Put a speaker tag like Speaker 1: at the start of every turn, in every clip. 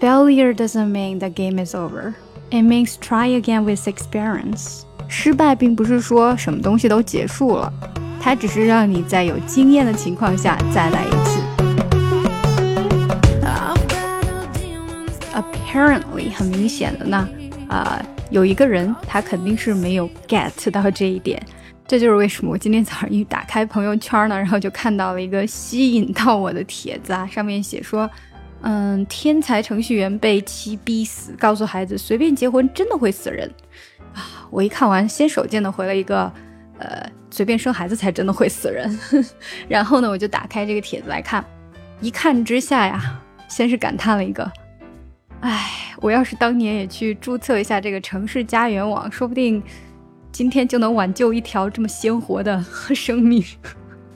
Speaker 1: Failure doesn't mean the game is over. It means try again with experience. 失败并不是说什么东西都结束了，它只是让你在有经验的情况下再来一次。Apparently，很明显的呢，啊、有一个人他肯定是没有 get 到这一点。这就是为什么我今天早上一打开朋友圈呢，然后就看到了一个吸引到我的帖子啊，上面写说，嗯，天才程序员被妻逼死，告诉孩子随便结婚真的会死人啊！我一看完，先手贱的回了一个，呃，随便生孩子才真的会死人。然后呢，我就打开这个帖子来看，一看之下呀，先是感叹了一个，哎，我要是当年也去注册一下这个城市家园网，说不定。今天就能挽救一条这么鲜活的生命，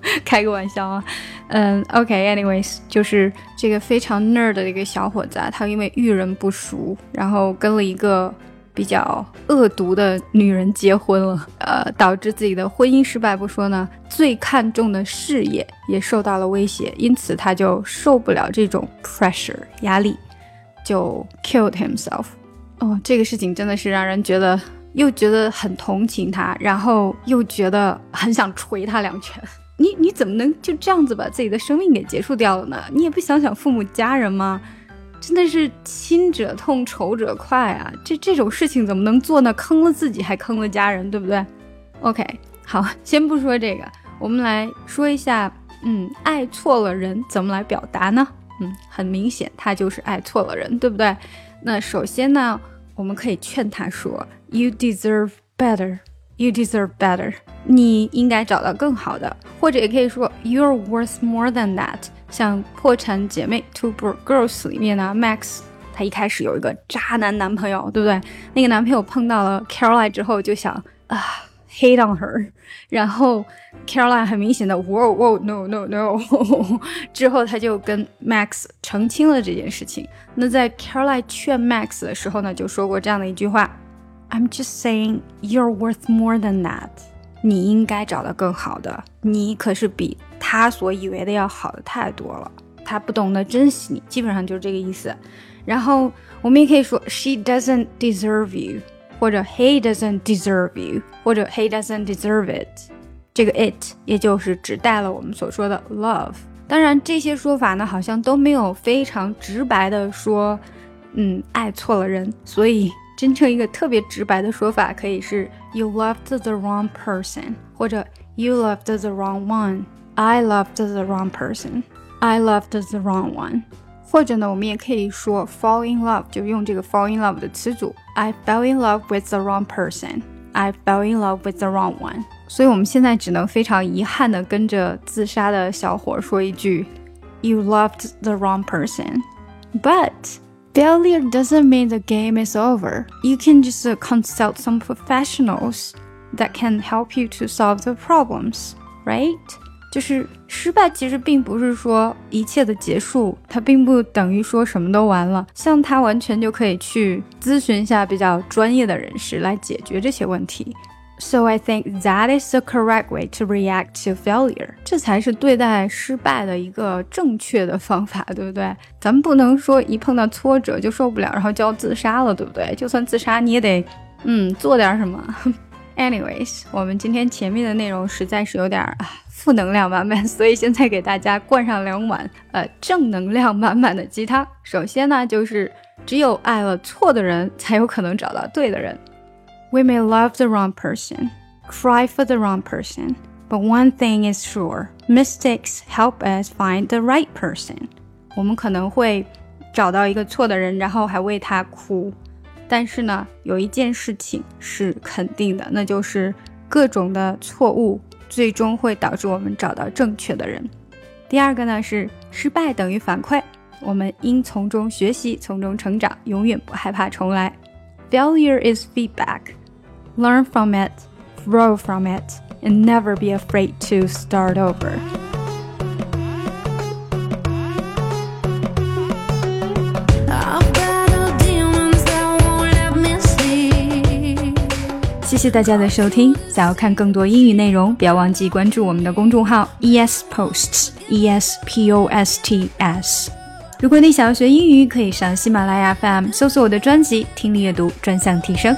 Speaker 1: 开个玩笑啊，嗯，OK，anyways，就是这个非常 nerd 的一个小伙子啊，他因为遇人不淑，然后跟了一个比较恶毒的女人结婚了，呃，导致自己的婚姻失败不说呢，最看重的事业也受到了威胁，因此他就受不了这种 pressure 压力，就 killed himself。哦，这个事情真的是让人觉得。又觉得很同情他，然后又觉得很想捶他两拳。你你怎么能就这样子把自己的生命给结束掉了呢？你也不想想父母家人吗？真的是亲者痛，仇者快啊！这这种事情怎么能做呢？坑了自己还坑了家人，对不对？OK，好，先不说这个，我们来说一下，嗯，爱错了人怎么来表达呢？嗯，很明显他就是爱错了人，对不对？那首先呢，我们可以劝他说。You deserve better. You deserve better. 你应该找到更好的，或者也可以说 You're worth more than that. 像《破产姐妹》Two Girls 里面呢，Max 她一开始有一个渣男男朋友，对不对？那个男朋友碰到了 Caroline 之后，就想啊，hate on her。然后 Caroline 很明显的，Whoa Whoa No No No，之后他就跟 Max 澄清了这件事情。那在 Caroline 劝 Max 的时候呢，就说过这样的一句话。I'm just saying you're worth more than that。你应该找到更好的，你可是比他所以为的要好的太多了。他不懂得珍惜你，基本上就是这个意思。然后我们也可以说 She doesn't deserve you，或者 He doesn't deserve you，或者 He doesn't deserve it。这个 it 也就是指代了我们所说的 love。当然，这些说法呢，好像都没有非常直白的说，嗯，爱错了人，所以。真正一个特别直白的说法可以是 You loved the wrong person，或者 You loved the wrong one。I loved the wrong person。I loved the wrong one。或者呢，我们也可以说 fall in love，就用这个 fall in love 的词组。I fell in love with the wrong person。I fell in love with the wrong one。所以我们现在只能非常遗憾的跟着自杀的小伙说一句：You loved the wrong person。But Failure doesn't mean the game is over. You can just uh, consult some professionals that can help you to solve the problems, right? 就是失败其实并不是说一切的结束，它并不等于说什么都完了。像他完全就可以去咨询一下比较专业的人士来解决这些问题。 So I think that is the correct way to react to failure。这才是对待失败的一个正确的方法，对不对？咱们不能说一碰到挫折就受不了，然后就要自杀了，对不对？就算自杀，你也得嗯做点什么。Anyways，我们今天前面的内容实在是有点啊负能量满满，所以现在给大家灌上两碗呃正能量满满的鸡汤。首先呢，就是只有爱了错的人，才有可能找到对的人。We may love the wrong person, cry for the wrong person, but one thing is sure: mistakes help us find the right person. 我们可能会找到一个错的人，然后还为他哭。但是呢，有一件事情是肯定的，那就是各种的错误最终会导致我们找到正确的人。第二个呢是失败等于反馈，我们应从中学习，从中成长，永远不害怕重来。Failure is feedback. learn from it, grow from it, and never be afraid to start over. 谢谢大家的收听。想要看更多英语内容，不要忘记关注我们的公众号 ES Posts E S P O S T S。 如果你想要学英语，可以上喜马拉雅 FM 搜索我的专辑《听力阅读专项提升》。